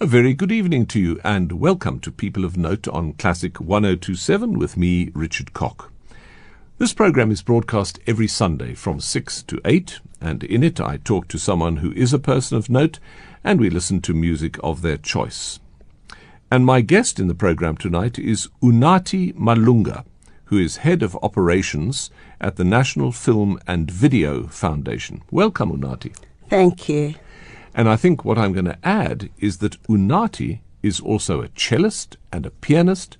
A very good evening to you and welcome to People of Note on Classic 1027 with me, Richard Cock. This program is broadcast every Sunday from 6 to 8, and in it I talk to someone who is a person of note and we listen to music of their choice. And my guest in the program tonight is Unathi Malunga, who is head of operations at the National Film and Video Foundation. Welcome, Unathi. Thank you. And I think what I'm going to add is that Unathi is also a cellist and a pianist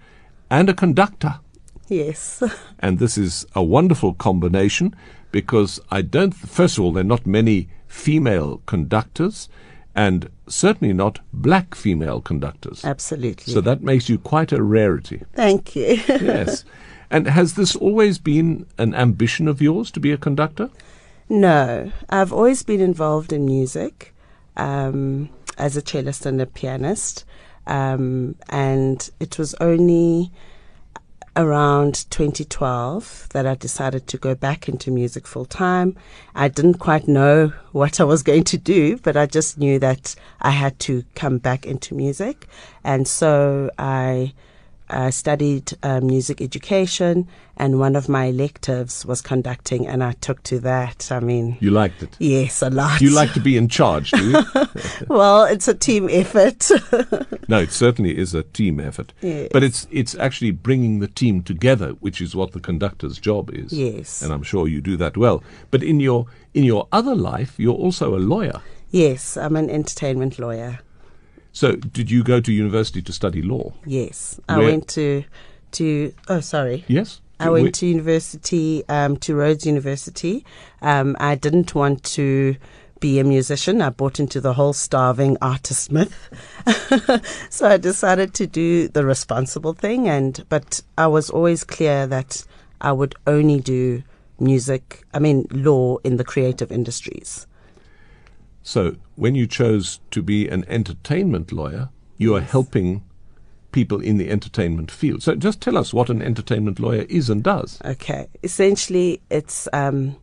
and a conductor. Yes. And this is a wonderful combination because I don't, first of all, there are not many female conductors and certainly not black female conductors. Absolutely. So that makes you quite a rarity. Thank you. Yes. and has this always been an ambition of yours to be a conductor? no, I've always been involved in music um, as a cellist and a pianist. Um, and it was only around 2012 that I decided to go back into music full time. I didn't quite know what I was going to do, but I just knew that I had to come back into music. And so I I studied uh, music education, and one of my electives was conducting, and I took to that. I mean, You liked it. yes, a lot. You like to be in charge, do you? well, it's a team effort. no, it certainly is a team effort. Yes. But it's it's actually bringing the team together, which is what the conductor's job is. Yes. And I'm sure you do that well. But in your in your other life, you're also a lawyer. yes, I'm an entertainment lawyer. So did you go to university to study law? Yes, I went to to. Oh, sorry. Yes. I went to university, um, to Rhodes University. Um, I didn't want to be a musician. I bought into the whole starving artist myth. so I decided to do the responsible thing. And but I was always clear that I would only do music. I mean, law in the creative industries. So when you chose to be an entertainment lawyer, you are helping people in the entertainment field. So just tell us what an entertainment lawyer is and does. Okay. Essentially, it's um,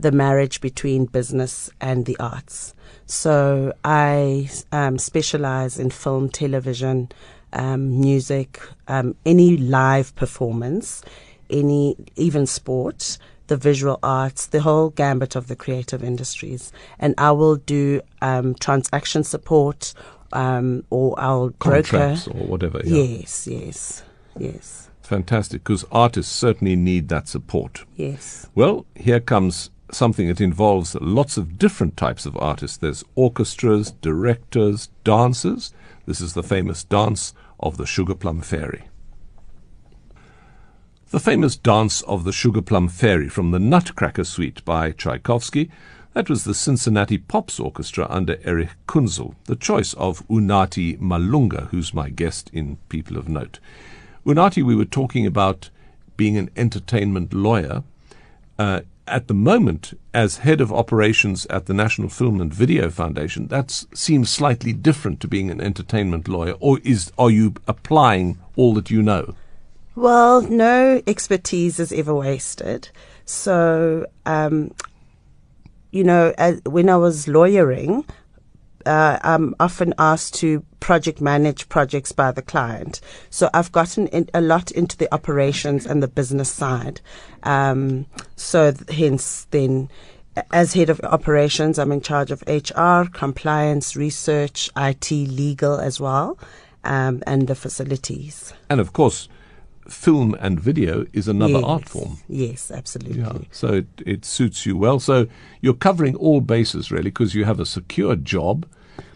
the marriage between business and the arts. So I um, specialize in film, television, um, music, um, any live performance, any even sport, the visual arts, the whole gambit of the creative industries. And I will do um, transaction support, um, or I'll broker. Contracts or whatever. yeah. Yes, yes, yes, Fantastic, because artists certainly need that support. yes. Well, here comes something that involves lots of different types of artists. There's orchestras, directors, dancers. This is the famous dance of the Sugar Plum Fairy. The famous dance of the Sugar Plum Fairy from the Nutcracker Suite by Tchaikovsky. That was the Cincinnati Pops Orchestra under Erich Kunzel, the choice of Unathi Malunga, who's my guest in People of Note. Unathi, we were talking about being an entertainment lawyer. Uh, at the moment, as head of operations at the National Film and Video Foundation, that seems slightly different to being an entertainment lawyer. Or is are you applying all that you know? Well, no expertise is ever wasted. So, um, you know, as, when I was lawyering, uh, I'm often asked to project manage projects by the client. So I've gotten in, a lot into the operations and the business side. Um, so th- hence then, as head of operations, I'm in charge of HR, compliance, research, IT, legal as well, um, and the facilities. And of course, film and video is another yes. art form. Yes, absolutely. Yeah, so it, it suits you well. So you're covering all bases really because you have a secure job,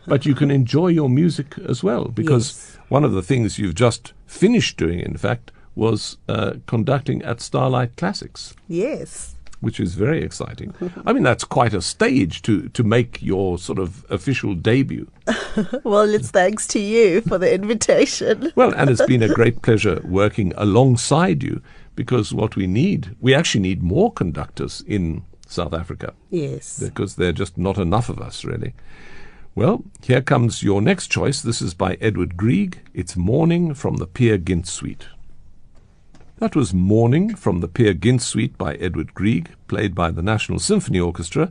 but you can enjoy your music as well because Yes. one of the things you've just finished doing, in fact, was uh, conducting at Starlight Classics, Yes. Which is very exciting. I mean, that's quite a stage to, to make your sort of official debut. Well, it's thanks to you for the invitation. Well, and it's been a great pleasure working alongside you because what we need, we actually need more conductors in South Africa. Yes. because there are just not enough of us, really. Well, here comes your next choice. This is by Edward Grieg. It's Morning from the Peer Gynt Suite. That was Morning from the Peer Gynt Suite by Edward Grieg, played by the National Symphony Orchestra,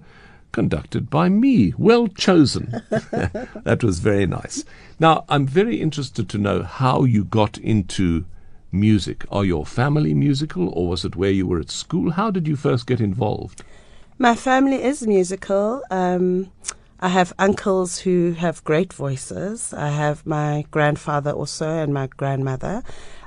conducted by me. Well chosen. that was very nice. Now, I'm very interested to know how you got into music. Are your family musical, or was it where you were at school? How did you first get involved? My family is musical. Um, I have uncles who have great voices. I have my grandfather also and my grandmother.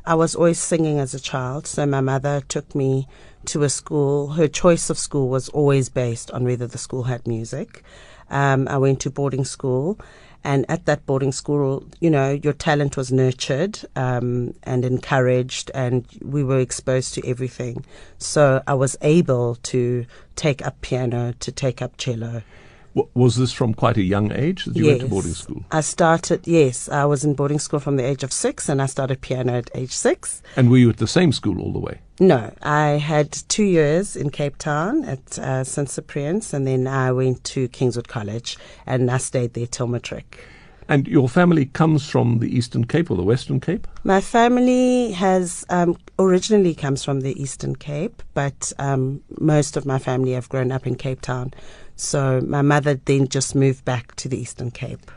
I was always singing as a child, so my mother took me to a school. Her choice of school was always based on whether the school had music. Um, I went to boarding school, and at that boarding school, you know, your talent was nurtured um, and encouraged, and we were exposed to everything. So I was able to take up piano, to take up cello. Was this from quite a young age that you yes. went to boarding school? I started, yes, I was in boarding school from the age of six, and I started piano at age six. And were you at the same school all the way? No, I had two years in Cape Town at uh, St. Cyprian's, and then I went to Kingswood College, and I stayed there till matric. And your family comes from the Eastern Cape or the Western Cape? My family has um, originally comes from the Eastern Cape, but um, most of my family have grown up in Cape Town. So my mother then just moved back to the Eastern Cape.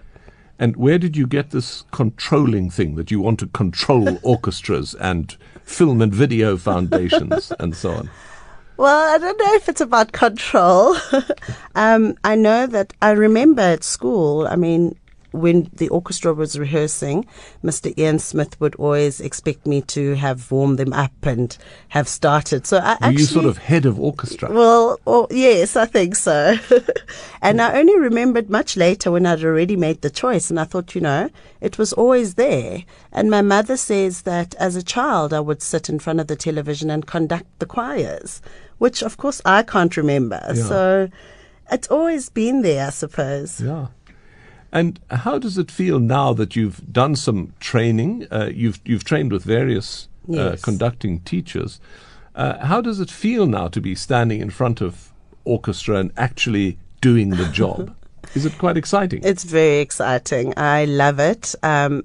And where did you get this controlling thing that you want to control orchestras and film and video foundations and so on? Well, I don't know if it's about control. um, I know that I remember at school, I mean, when the orchestra was rehearsing, Mr. Ian Smith would always expect me to have warmed them up and have started. So I Were actually, you sort of head of orchestra? well, well, yes, I think so. and I only remembered much later when I'd already made the choice, and I thought, you know, it was always there. And my mother says that as a child, I would sit in front of the television and conduct the choirs, which of course I can't remember. Yeah. So it's always been there, I suppose. Yeah. And how does it feel now that you've done some training? Uh, you've you've trained with various uh, conducting teachers. Uh, how does it feel now to be standing in front of orchestra and actually doing the job? Is it quite exciting? It's very exciting. I love it. Um,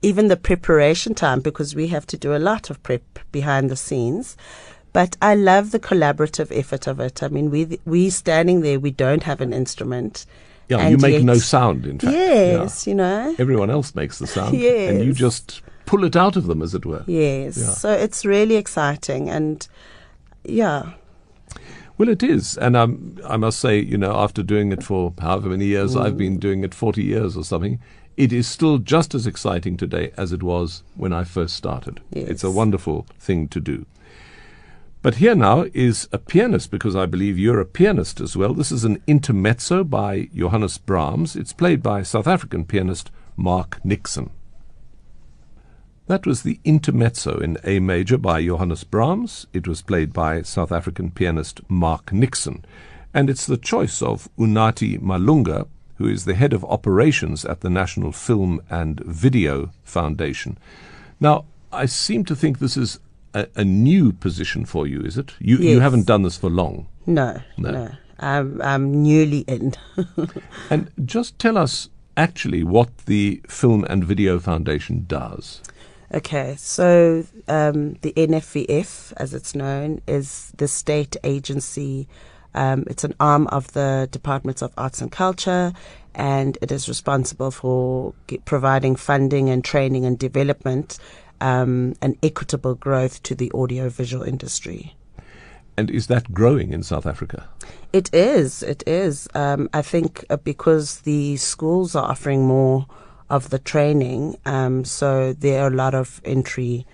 even the preparation time, because we have to do a lot of prep behind the scenes. But I love the collaborative effort of it. I mean, we we standing there, we don't have an instrument. Yeah, and you make yet- no sound. In fact, Yeah. Yes, you know. everyone else makes the sound, yes. and you just pull it out of them, as it were. Yes. Yeah. So it's really exciting, and yeah, Well, it is, and um, I must say, you know, after doing it for however many years, I've Mm. been doing it forty years or something. It is still just as exciting today as it was when I first started. It's a wonderful thing to do. But here now is a pianist, because I believe you're a pianist as well. This is an intermezzo by Johannes Brahms. It's played by South African pianist Mark Nixon. That was the intermezzo in A major by Johannes Brahms. It was played by South African pianist Mark Nixon. And it's the choice of Unathi Malunga, who is the head of operations at the National Film and Video Foundation. Now, I seem to think this is a, a new position for you, is it? You, you haven't done this for long. no, No. no, I'm I'm newly in. And just tell us actually what the Film and Video Foundation does. Okay, so um, the NFVF, as it's known, is the state agency. Um, it's an arm of the Department of Arts and Culture, and it is responsible for providing funding and training and development um, and equitable growth to the audiovisual industry. And is that growing in South Africa? It is. It is. Um, I think uh, because the schools are offering more of the training, um, so there are a lot of entry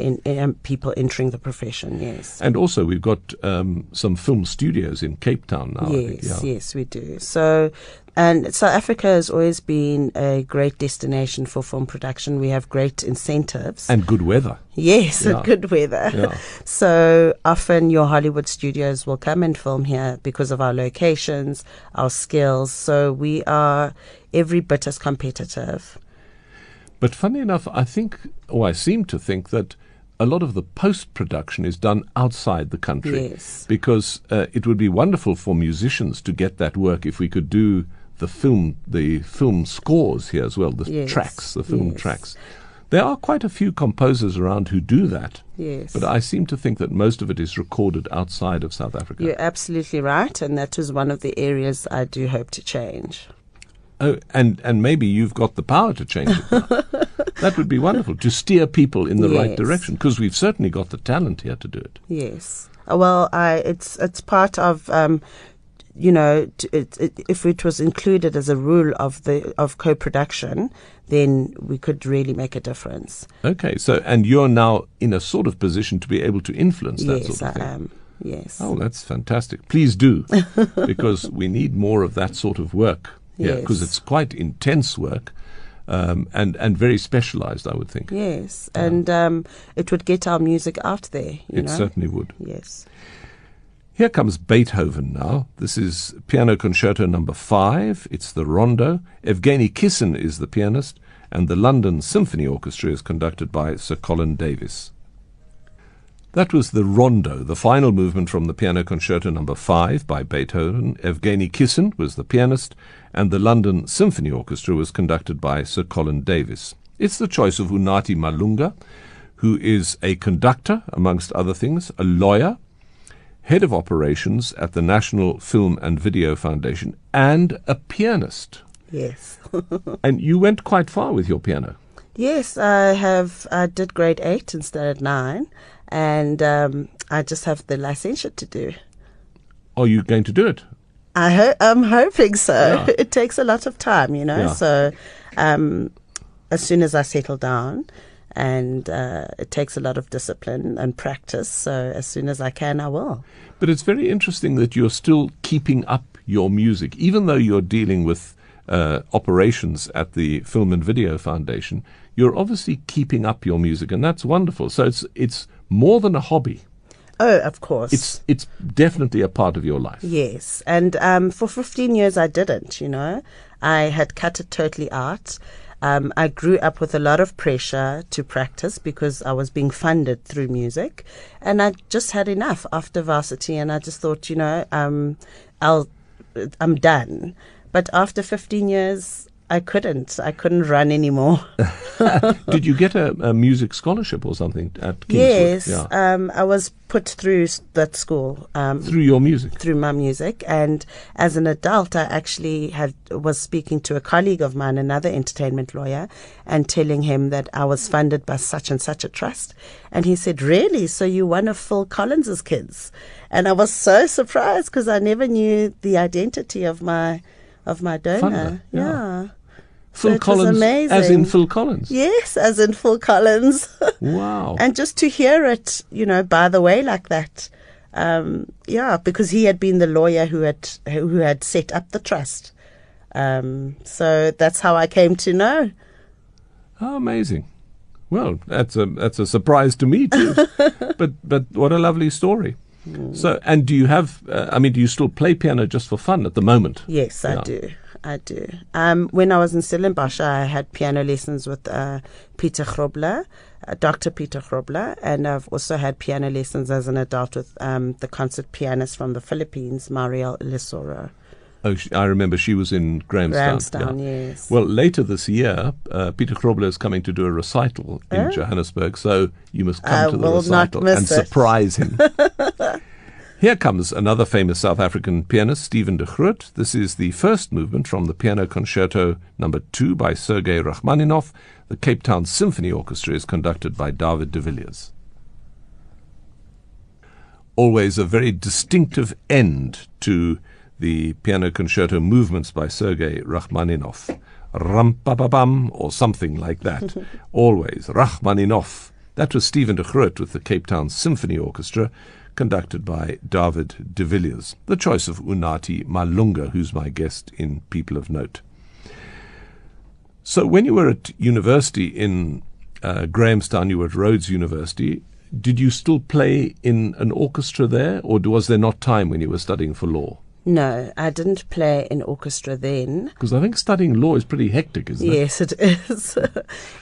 in, in people entering the profession. Yes. And also, we've got um, some film studios in Cape Town now. I think, Yes, yeah. yes, we do. So, and South Africa has always been a great destination for film production. We have great incentives. And good weather. yes, Yeah. and good weather. Yeah. So often your Hollywood studios will come and film here because of our locations, our skills. So we are every bit as competitive. But funny enough, I think, or I seem to think that a lot of the post production is done outside the country. Yes. Because uh, it would be wonderful for musicians to get that work if we could do the film, the film scores here as well, the Yes, tracks, the film yes. tracks. There are quite a few composers around who do that, Yes. but I seem to think that most of it is recorded outside of South Africa. You're absolutely right, and that is one of the areas I do hope to change. Oh, and, and maybe you've got the power to change it. that would be wonderful to steer people in the right direction because we've certainly got the talent here to do it. Yes. Uh, Well, I it's it's part of um, you know t- it, it, if it was included as a rule of the of co-production, then we could really make a difference. Okay, so and you're now in a sort of position to be able to influence that yes, sort of I thing. am. Yes. Oh, that's fantastic. Please do, because we need more of that sort of work. Yeah, because Yes. it's quite intense work um, and, and very specialized, I would think. Yes, and um, it would get our music out there. You it know. certainly would. Yes. Here comes Beethoven now. This is Piano Concerto number five. It's the Rondo. Evgeny Kissin is the pianist, and the London Symphony Orchestra is conducted by Sir Colin Davis. That was the Rondo, the final movement from the Piano Concerto number five by Beethoven. Evgeny Kissin was the pianist, and the London Symphony Orchestra was conducted by Sir Colin Davis. It's the choice of Unathi Malunga, who is a conductor, amongst other things, a lawyer, head of operations at the National Film and Video Foundation, and a pianist. Yes. And you went quite far with your piano. Yes, I have. I did grade eight instead of nine, and um, I just have the licentiate to do. Are you going to do it? I ho- I'm hoping so. Yeah. It takes a lot of time, you know. Yeah. So, um, as soon as I settle down, and uh, it takes a lot of discipline and practice. So, as soon as I can, I will. But it's very interesting that you're still keeping up your music, even though you're dealing with uh, operations at the Film and Video Foundation. You're obviously keeping up your music, and that's wonderful. So it's it's more than a hobby. Oh, of course. It's it's definitely a part of your life. Yes, and um, for 15 years I didn't, you know. I had cut it totally out. Um, I grew up with a lot of pressure to practice because I was being funded through music, and I just had enough after varsity, and I just thought, you know, um, I'll, I'm done. But after 15 years, I couldn't. I couldn't run anymore. Did you get a, a music scholarship or something at Kingswood? yes, Yeah. um, I was put through that school. Um, Through your music. through my music and as an adult I actually had was speaking to a colleague of mine another entertainment lawyer and telling him that I was funded by such and such a trust and he said really so you're one of Phil Collins's kids and I was so surprised because I never knew the identity of my of my donor Funder, yeah. yeah Phil was Collins, as in amazing. Phil Collins. yes as in Phil Collins Wow. and just to hear it, you know, by the way, like that, um, yeah, because he had been the lawyer who had who had set up the trust. Um, so that's how I came to know. How amazing. Well, that's a that's a surprise to me too. but but what a lovely story. So, and do you have? Uh, I mean, do you still play piano just for fun at the moment? Yes, I do. I do. Um, when I was in Stellenbosch, I had piano lessons with uh, Peter Grobler, uh, Dr. Peter Grobler, and I've also had piano lessons as an adult with um, the concert pianist from the Philippines, Mariel Lesoro. Oh, she, I remember she was in Grahamstown. Ramstown, yeah. yes. Well, later this year, uh, Peter Grobler is coming to do a recital in Oh. Johannesburg, so you must come I to the recital and it. surprise him. Here comes another famous South African pianist, Steven de Groote. This is the first movement from the Piano Concerto Number Two by Sergei Rachmaninoff. The Cape Town Symphony Orchestra is conducted by David de Villiers. Always a very distinctive end to the piano concerto movements by Sergei Rachmaninoff. Ram pa pa bam or something like that. Always Rachmaninoff. That was Steven de Groote with the Cape Town Symphony Orchestra, conducted by David de Villiers. The choice of Unathi Malunga, who's my guest in People of Note. So, when you were at university in uh, Grahamstown, you were at Rhodes University. Did you still play in an orchestra there, or was there not time when you were studying for law? No, I didn't play in orchestra then. Because I think studying law is pretty hectic, isn't it? Yes, it is.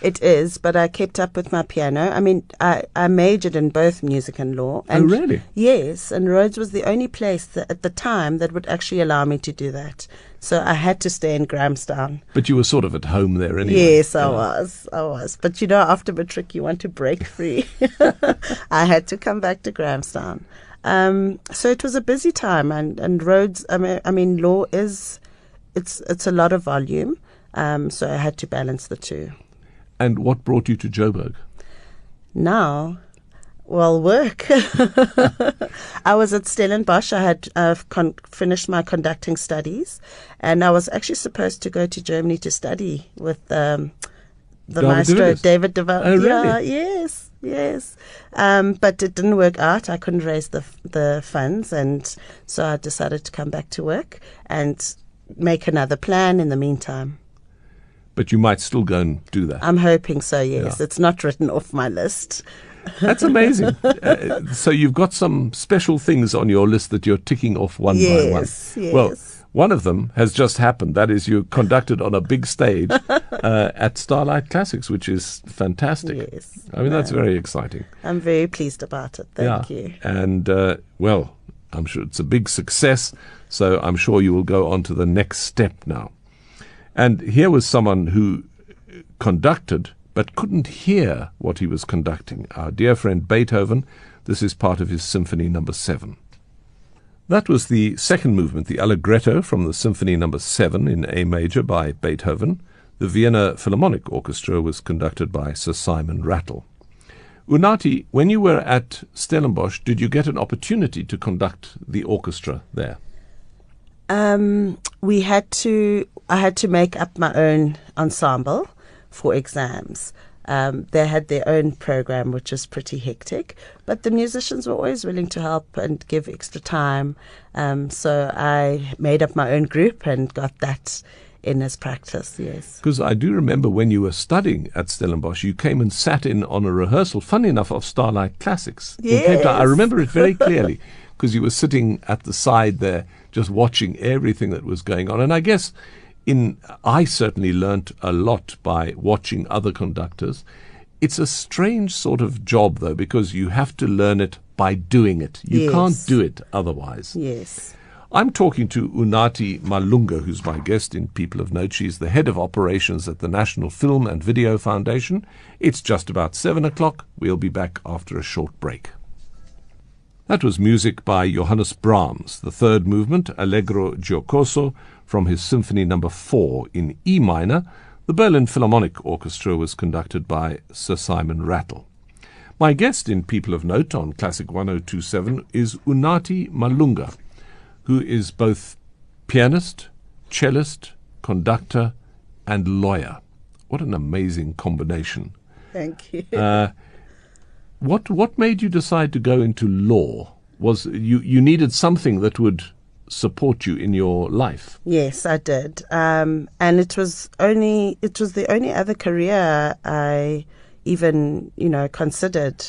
it is. But I kept up with my piano. I mean, I, I majored in both music and law. Oh, And really? Yes, and Rhodes was the only place that, at the time that would actually allow me to do that. So I had to stay in Grahamstown. But you were sort of at home there anyway. Yes, I Yeah. was. I was. But you know, after matric, you want to break free. I had to come back to Grahamstown. Um, so it was a busy time, and and Rhodes. I mean, I mean, law is it's it's a lot of volume. Um, so I had to balance the two. And what brought you to Joburg? Now, well, work. I was at Stellenbosch. I had uh, con- finished my conducting studies, and I was actually supposed to go to Germany to study with um, the David maestro? David de Val- Oh, really? Yeah, yes, yes. Um, but it didn't work out. I couldn't raise the the funds, and so I decided to come back to work and make another plan in the meantime. But you might still go and do that. I'm hoping so. Yes, Yeah. it's not written off my list. That's amazing. uh, so you've got some special things on your list that you're ticking off one by one. Yes, yes. Well, one of them has just happened. That is, you conducted on a big stage uh, at Starlight Classics, which is fantastic. Yes. I mean, that's very exciting. I'm very pleased about it. Thank yeah. you. And, uh, well, I'm sure it's a big success. So I'm sure you will go on to the next step now. And here was someone who conducted but couldn't hear what he was conducting. Our dear friend Beethoven. This is part of his Symphony Number Seven. That was the second movement, the Allegretto from the Symphony Number Seven in A major by Beethoven. The Vienna Philharmonic Orchestra was conducted by Sir Simon Rattle. Unathi, when you were at Stellenbosch, did you get an opportunity to conduct the orchestra there? Um, we had to. I had to make up my own ensemble for exams. Um, they had their own program, which was pretty hectic, but the musicians were always willing to help and give extra time. Um, so I made up my own group and got that in as practice. Yes. Because I do remember when you were studying at Stellenbosch, you came and sat in on a rehearsal, funny enough, of Starlight Classics in Cape Town. I remember it very clearly because you were sitting at the side there, just watching everything that was going on. And I guess in I certainly learnt a lot by watching other conductors. It's a strange sort of job, though, because you have to learn it by doing it. You Yes. can't do it otherwise. Yes. I'm talking to Unathi Malunga, who's my guest in People of Note. She's the head of operations at the National Film and Video Foundation. It's just about seven o'clock. We'll be back after a short break. That was music by Johannes Brahms, the third movement, Allegro Giocoso, from his Symphony Number 4 in E minor. The Berlin Philharmonic Orchestra was conducted by Sir Simon Rattle. My guest in People of Note on Classic 1027 is Unathi Malunga, who is both pianist, cellist, conductor, and lawyer. What an amazing combination. Thank you. Uh, what what made you decide to go into law? Was you you needed something that would support you in your life? Yes, I did. Um, and it was only it was the only other career I even you know considered.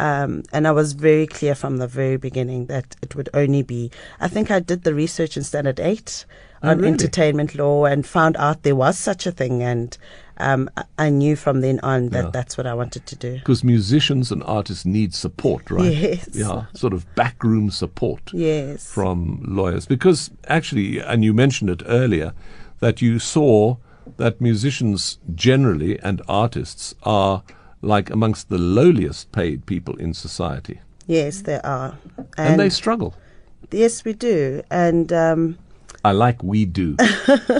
Um, and I was very clear from the very beginning that it would only be. I think I did the research in Standard 8 on really? entertainment law and found out there was such a thing, and um, I- knew from then on that Yeah. that's what I wanted to do. Because musicians and artists need support, right? Yes. Yeah, sort of backroom support. Yes. from lawyers because actually and you mentioned it earlier that you saw that musicians generally and artists are like amongst the lowliest paid people in society yes, there are, and, they struggle yes, we do, and. Um, i like we do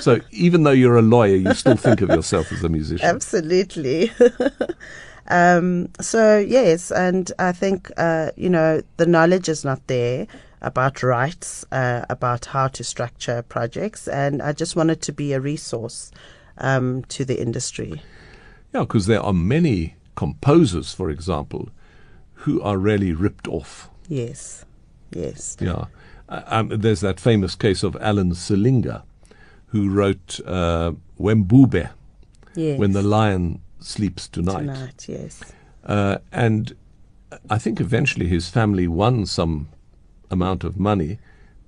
so even though you're a lawyer you still think of yourself as a musician Absolutely. um, so yes, and I think uh, you know the knowledge is not there about rights, uh, about how to structure projects, and I just wanted to be a resource um, to the industry. yeah because there are many composers for example who are really ripped off Yes, yes, Yeah. Uh, Um, there's that famous case of Solomon Linda, who wrote uh, Wembube, yes. When the Lion Sleeps Tonight. tonight, yes, Uh, and I think eventually his family won some amount of money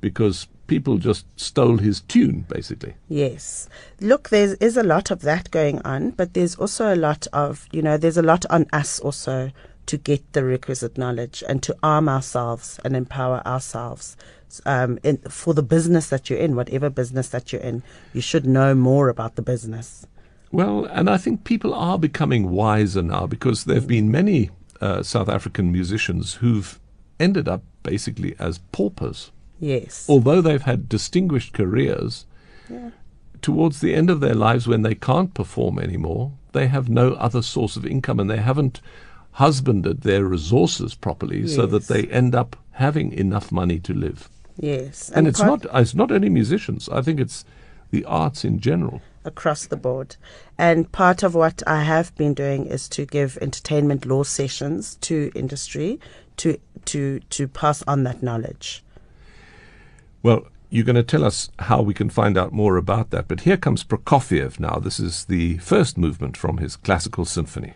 because people just stole his tune, basically. Yes. Look, there is a lot of that going on, but there's also a lot of, you know, there's a lot on us also to get the requisite knowledge and to arm ourselves and empower ourselves. Um, in, for the business that you're in, whatever business that you're in, you should know more about the business. Well, and I think people are becoming wiser now because there have been many uh, South African musicians who've ended up basically as paupers. Yes. Although they've had distinguished careers, Yeah. towards the end of their lives when they can't perform anymore, they have no other source of income and they haven't husbanded their resources properly so that they end up having enough money to live. Yes. And, it's not it's not only musicians. I think it's the arts in general. across the board. And part of what I have been doing is to give entertainment law sessions to industry to to to pass on that knowledge. Well, you're going to tell us how we can find out more about that. But here comes Prokofiev now. This is the first movement from his classical symphony.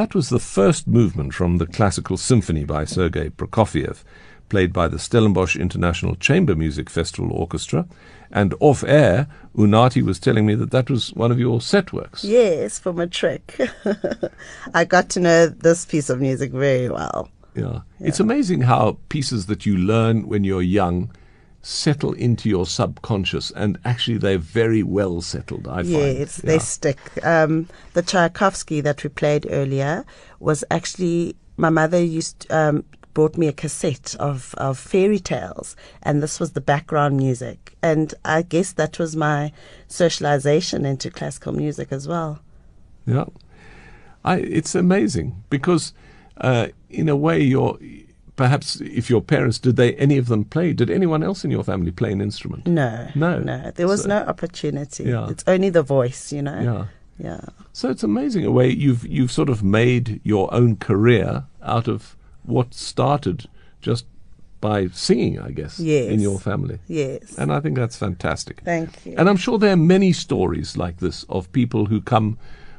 That was the first movement from the classical symphony by Sergei Prokofiev, played by the Stellenbosch International Chamber Music Festival Orchestra. And off air, Unathi was telling me that that was one of your set works. Yes, from a matric. I got to know this piece of music very well. Yeah. It's amazing how pieces that you learn when you're young settle into your subconscious and actually they're very well settled, I find. Yes, they Yeah. stick. Um, the Tchaikovsky that we played earlier was actually my mother used um, brought me a cassette of of fairy tales, and this was the background music. And I guess that was my socialization into classical music as well. Yeah. I, it's amazing because, uh, in a way, you're perhaps if your parents did they any of them play? Did anyone else in your family play an instrument? No, No. no. There was So- no opportunity. Yeah. It's only the voice, you know. Yeah. Yeah. So it's amazing a way you've you've sort of made your own career out of what started just by singing, I guess, in your family. Yes. And I think that's fantastic. Thank you. And I'm sure there are many stories like this of people who come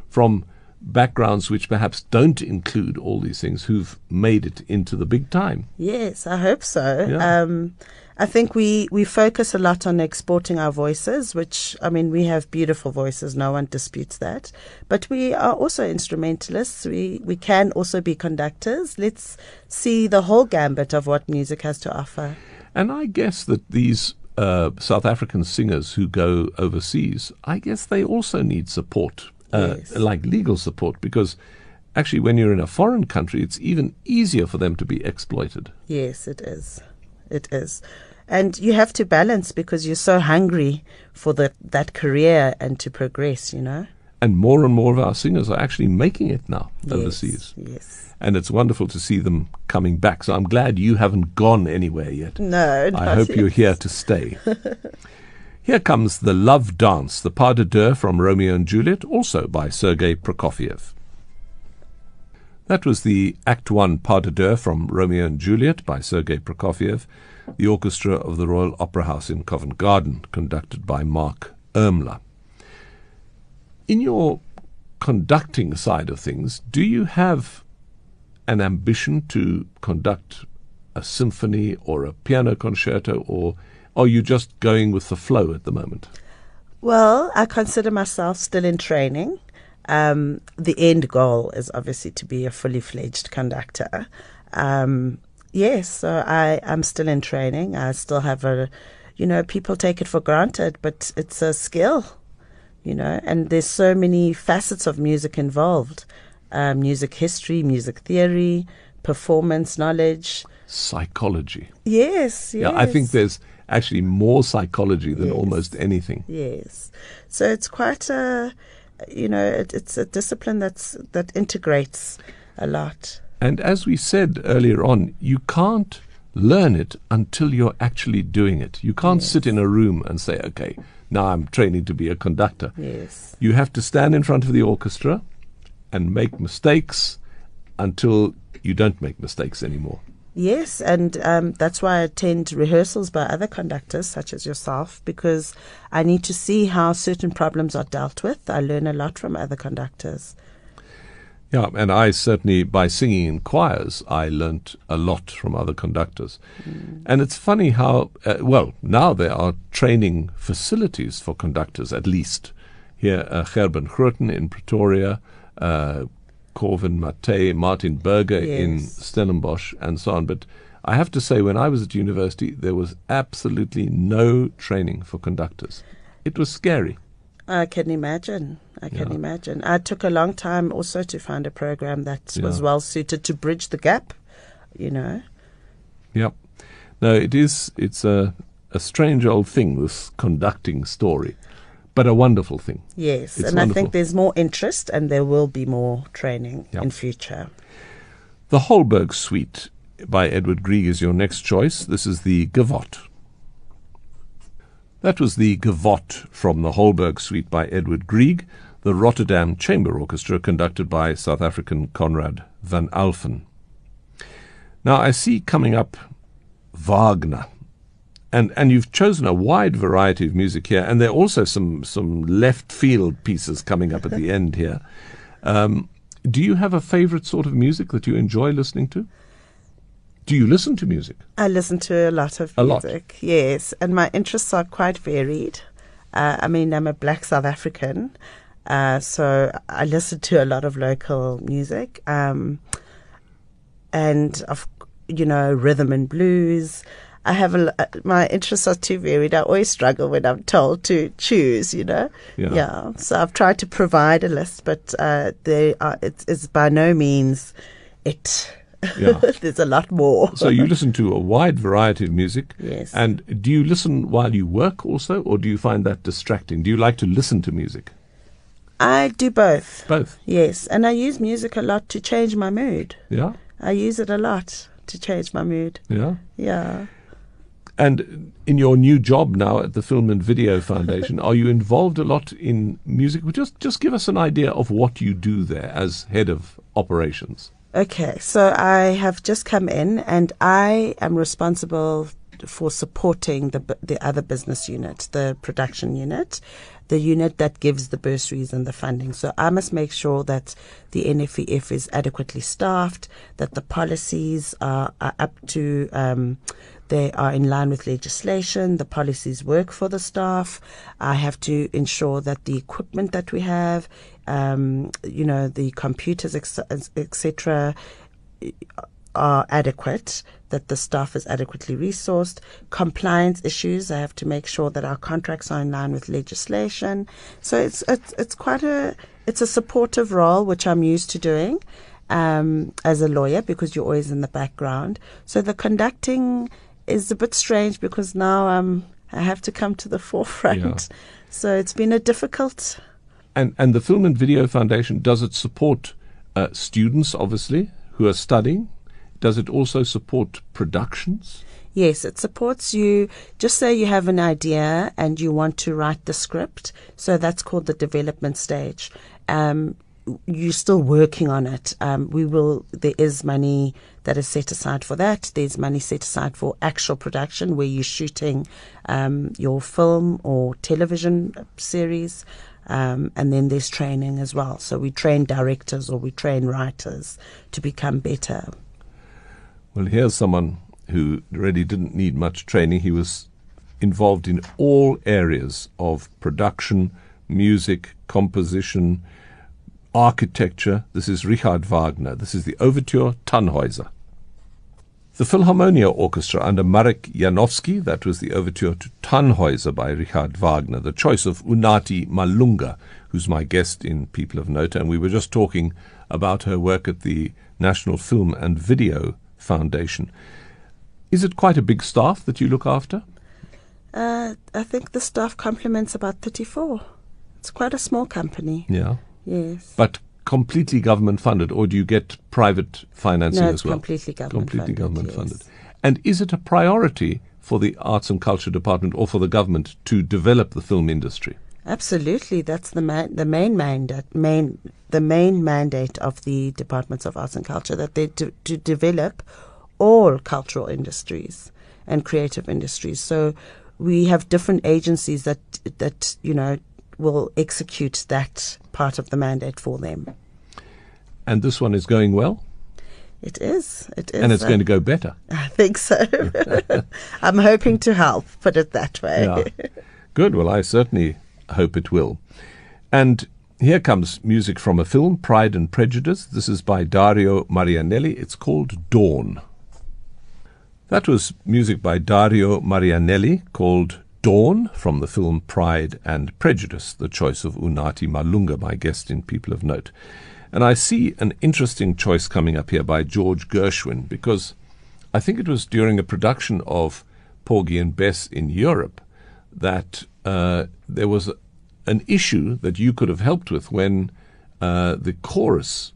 from backgrounds which perhaps don't include all these things who've made it into the big time. Yes, I hope so. Yeah. Um, I think we, we focus a lot on exporting our voices, which, I mean, we have beautiful voices, no one disputes that. But we are also instrumentalists. We, we can also be conductors. Let's see the whole gambit of what music has to offer. And I guess that these uh, South African singers who go overseas, I guess they also need support, uh, Yes. like legal support, because actually, when you're in a foreign country, it's even easier for them to be exploited. Yes, it is. It is. And you have to balance because you're so hungry for the, that career and to progress, you know? And more and more of our singers are actually making it now Yes, overseas. Yes. And it's wonderful to see them coming back. So I'm glad you haven't gone anywhere yet. No, I hope yet. you're here to stay. here comes the Love Dance, the pas de deux from Romeo and Juliet, also by Sergei Prokofiev. That was the Act One pas de deux from Romeo and Juliet by Sergei Prokofiev, the orchestra of the Royal Opera House in Covent Garden, conducted by Mark Ermler. In your conducting side of things, do you have an ambition to conduct a symphony or a piano concerto, or are you just going with the flow at the moment? Well, I consider myself still in training. Um, the end goal is obviously to be a fully fledged conductor. Um, yes, so I am still in training. I still have a, you know, people take it for granted, but it's a skill, you know, and there's so many facets of music involved um, music history, music theory, performance knowledge. Psychology. Yes, yes. Yeah, I think there's actually more psychology than Yes. almost anything. Yes. So it's quite a, you know, it, it's a discipline that's that integrates a lot. And as we said earlier on, you can't learn it until you're actually doing it. You can't sit in a room and say, okay, now I'm training to be a conductor. Yes. You have to stand in front of the orchestra and make mistakes until you don't make mistakes anymore. Yes, and um, that's why I attend rehearsals by other conductors, such as yourself, because I need to see how certain problems are dealt with. I learn a lot from other conductors. Yeah, and I certainly, by singing in choirs, I learnt a lot from other conductors. Mm. And it's funny how, uh, well, now there are training facilities for conductors, at least. Here, uh, Gerben Grooten in Pretoria, uh, Corvin Matei, Martin Berger yes. in Stellenbosch, and so on. But I have to say, when I was at university, there was absolutely no training for conductors. It was scary. I can imagine. I can yeah. imagine. I took a long time also to find a program that yeah. was well suited to bridge the gap, you know. Yep. No, it is. It's a a strange old thing. This conducting story, but a wonderful thing. Yes, it's and wonderful. I think there's more interest, and there will be more training yep. in future. The Holberg Suite by Edward Grieg is your next choice. This is the Gavotte. That was the Gavotte from the Holberg Suite by Edward Grieg, the Rotterdam Chamber Orchestra conducted by South African Conrad van Alphen. Now I see coming up Wagner. And and you've chosen a wide variety of music here, and there are also some some left field pieces coming up at the end here. Um, do you have a favorite sort of music that you enjoy listening to? Do you listen to music? I listen to a lot of a music. Lot. Yes, and my interests are quite varied. Uh, I mean, I'm a black South African, uh, so I listen to a lot of local music, um, and of you know rhythm and blues. I have a, uh, my interests are too varied. I always struggle when I'm told to choose. You know, yeah. yeah. So I've tried to provide a list, but uh, they are, it's, it's by no means it yeah. There's a lot more. so you listen to a wide variety of music. Yes. And do you listen while you work also, or do you find that distracting? Do you like to listen to music? I do both. Both? Yes. And I use music a lot to change my mood. Yeah? I use it a lot to change my mood. Yeah? Yeah. And in your new job now at the Film and Video Foundation, are you involved a lot in music? Just just give us an idea of what you do there as head of operations. Okay, so I have just come in and I am responsible for supporting the the other business unit, the production unit, the unit that gives the bursaries and the funding. So I must make sure that the NFVF is adequately staffed, that the policies are, are up to um, they are in line with legislation. The policies work for the staff. I have to ensure that the equipment that we have, um, you know, the computers, etc., are adequate, that the staff is adequately resourced. Compliance issues, I have to make sure that our contracts are in line with legislation. So it's it's it's quite a it's a supportive role which I'm used to doing. Um, as a lawyer, because you're always in the background. So the conducting is a bit strange because now um, I have to come to the forefront. Yeah. So it's been a difficult. And and the Film and Video Foundation does it support uh, students, obviously, who are studying? Does it also support productions? Yes, it supports you. Just say you have an idea and you want to write the script. So that's called the development stage. Um, you're still working on it. Um, we will. There is money that is set aside for that. There's money set aside for actual production where you're shooting um, your film or television series. Um, and then there's training as well. So we train directors or we train writers to become better. Well, here's someone who really didn't need much training. He was involved in all areas of production, music, composition, architecture. This is Richard Wagner. This is the Overture Tannhäuser. The Philharmonia Orchestra under Marek Janowski, that was the overture to Tannhäuser by Richard Wagner, the choice of Unathi Malunga, who's my guest in People of Note, and we were just talking about her work at the National Film and Video Foundation. Is it quite a big staff that you look after? Uh, I think the staff complements about 34. It's quite a small company. Yeah. Yes. But completely government funded, or do you get private financing no, as well? completely government completely funded, Completely government yes. funded. And is it a priority for the Arts and Culture Department or for the government to develop the film industry? Absolutely, that's the ma- the main mandate, main the main mandate of the Departments of Arts and Culture that they do, to develop all cultural industries and creative industries. So we have different agencies that that you know will execute that part of the mandate for them. And this one is going well? It is. It is. And it's uh, going to go better. I think so. I'm hoping to help, put it that way. Yeah. Good. Well, I certainly hope it will. And here comes music from a film, Pride and Prejudice. This is by Dario Marianelli. It's called Dawn. That was music by Dario Marianelli called Dawn from the film Pride and Prejudice, the choice of Unathi Malunga, my guest in People of Note. And I see an interesting choice coming up here by George Gershwin because I think it was during a production of Porgy and Bess in Europe that uh, there was an issue that you could have helped with when uh, the chorus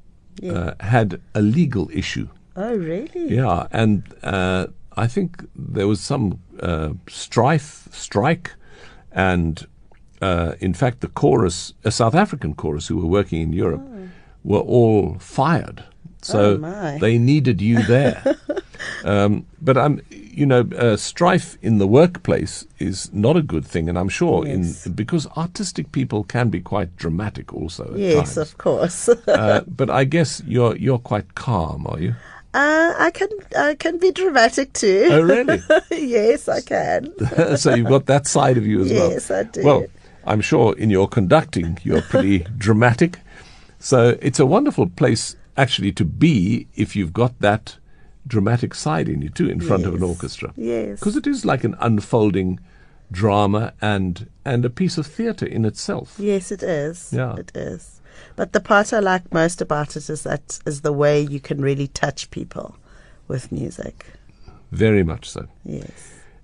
uh, had a legal issue. Oh, really? Yeah, and uh, I think there was some uh, strife, strike, and uh, in fact, the chorus, a South African chorus who were working in Europe, were all fired. So Oh, they needed you there. um, but I'm, you know, uh, strife in the workplace is not a good thing, and I'm sure Yes. in because artistic people can be quite dramatic also. Yes, times. of course. uh, but I guess you're you're quite calm, are you? Uh, I can I can be dramatic too. Oh, really? yes, I can. so you've got that side of you as well. Yes, I do. Well, I'm sure in your conducting, you're pretty dramatic. So it's a wonderful place actually to be if you've got that dramatic side in you too, in front of an orchestra. Yes. Because it is like an unfolding drama and and a piece of theatre in itself. Yes, it is. Yeah. It is. But the part I like most about it is that is the way you can really touch people with music. Very much so. Yes.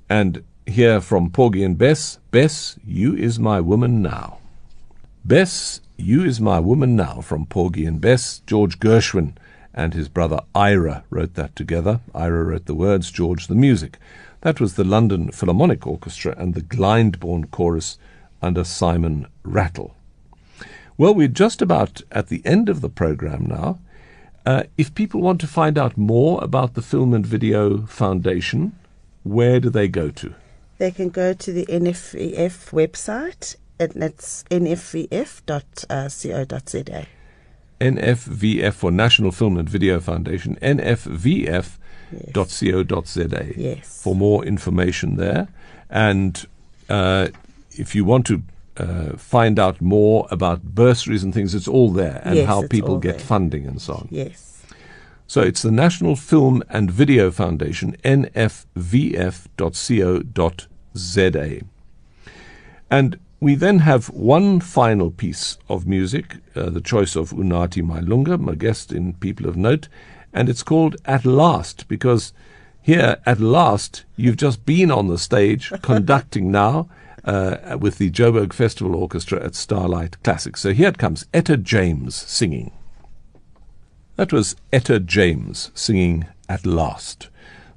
And here from Porgy and Bess, Bess, you is my woman now. Bess, you is my woman now from Porgy and Bess. George Gershwin and his brother Ira wrote that together. Ira wrote the words, George the music. That was the London Philharmonic Orchestra and the Glyndebourne Chorus under Simon Rattle. Well, we're just about at the end of the program now. Uh, if people want to find out more about the Film and Video Foundation, where do they go to? They can go to the NFVF website and it's nfvf.co.za. NFVF for National Film and Video Foundation, nfvf.co.za Yes. for more information there. And uh, if you want to uh, find out more about bursaries and things, it's all there and Yes, how people get there. funding and so on. Yes. So it's the National Film and Video Foundation, nfvf.co.za. And we then have one final piece of music, uh, the choice of Unathi Malunga, my guest in People of Note, and it's called At Last, because here, at last, you've just been on the stage conducting now uh, with the Joburg Festival Orchestra at Starlight Classics. So here it comes, Etta James singing. That was Etta James singing At Last,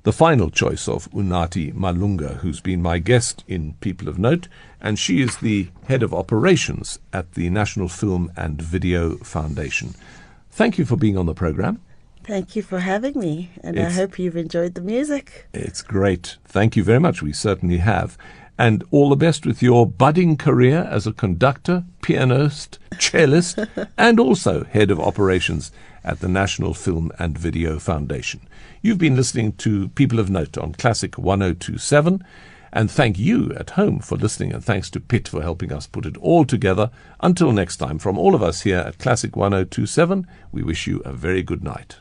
the final choice of Unathi Malunga, who's been my guest in People of Note, and she is the head of operations at the National Film and Video Foundation. Thank you for being on the program. Thank you for having me, and I hope you've enjoyed the music. It's great. Thank you very much. We certainly have. And all the best with your budding career as a conductor, pianist, cellist, and also head of operations at the National Film and Video Foundation. You've been listening to People of Note on Classic 1027. And thank you at home for listening, and thanks to Pitt for helping us put it all together. Until next time, from all of us here at Classic 1027, we wish you a very good night.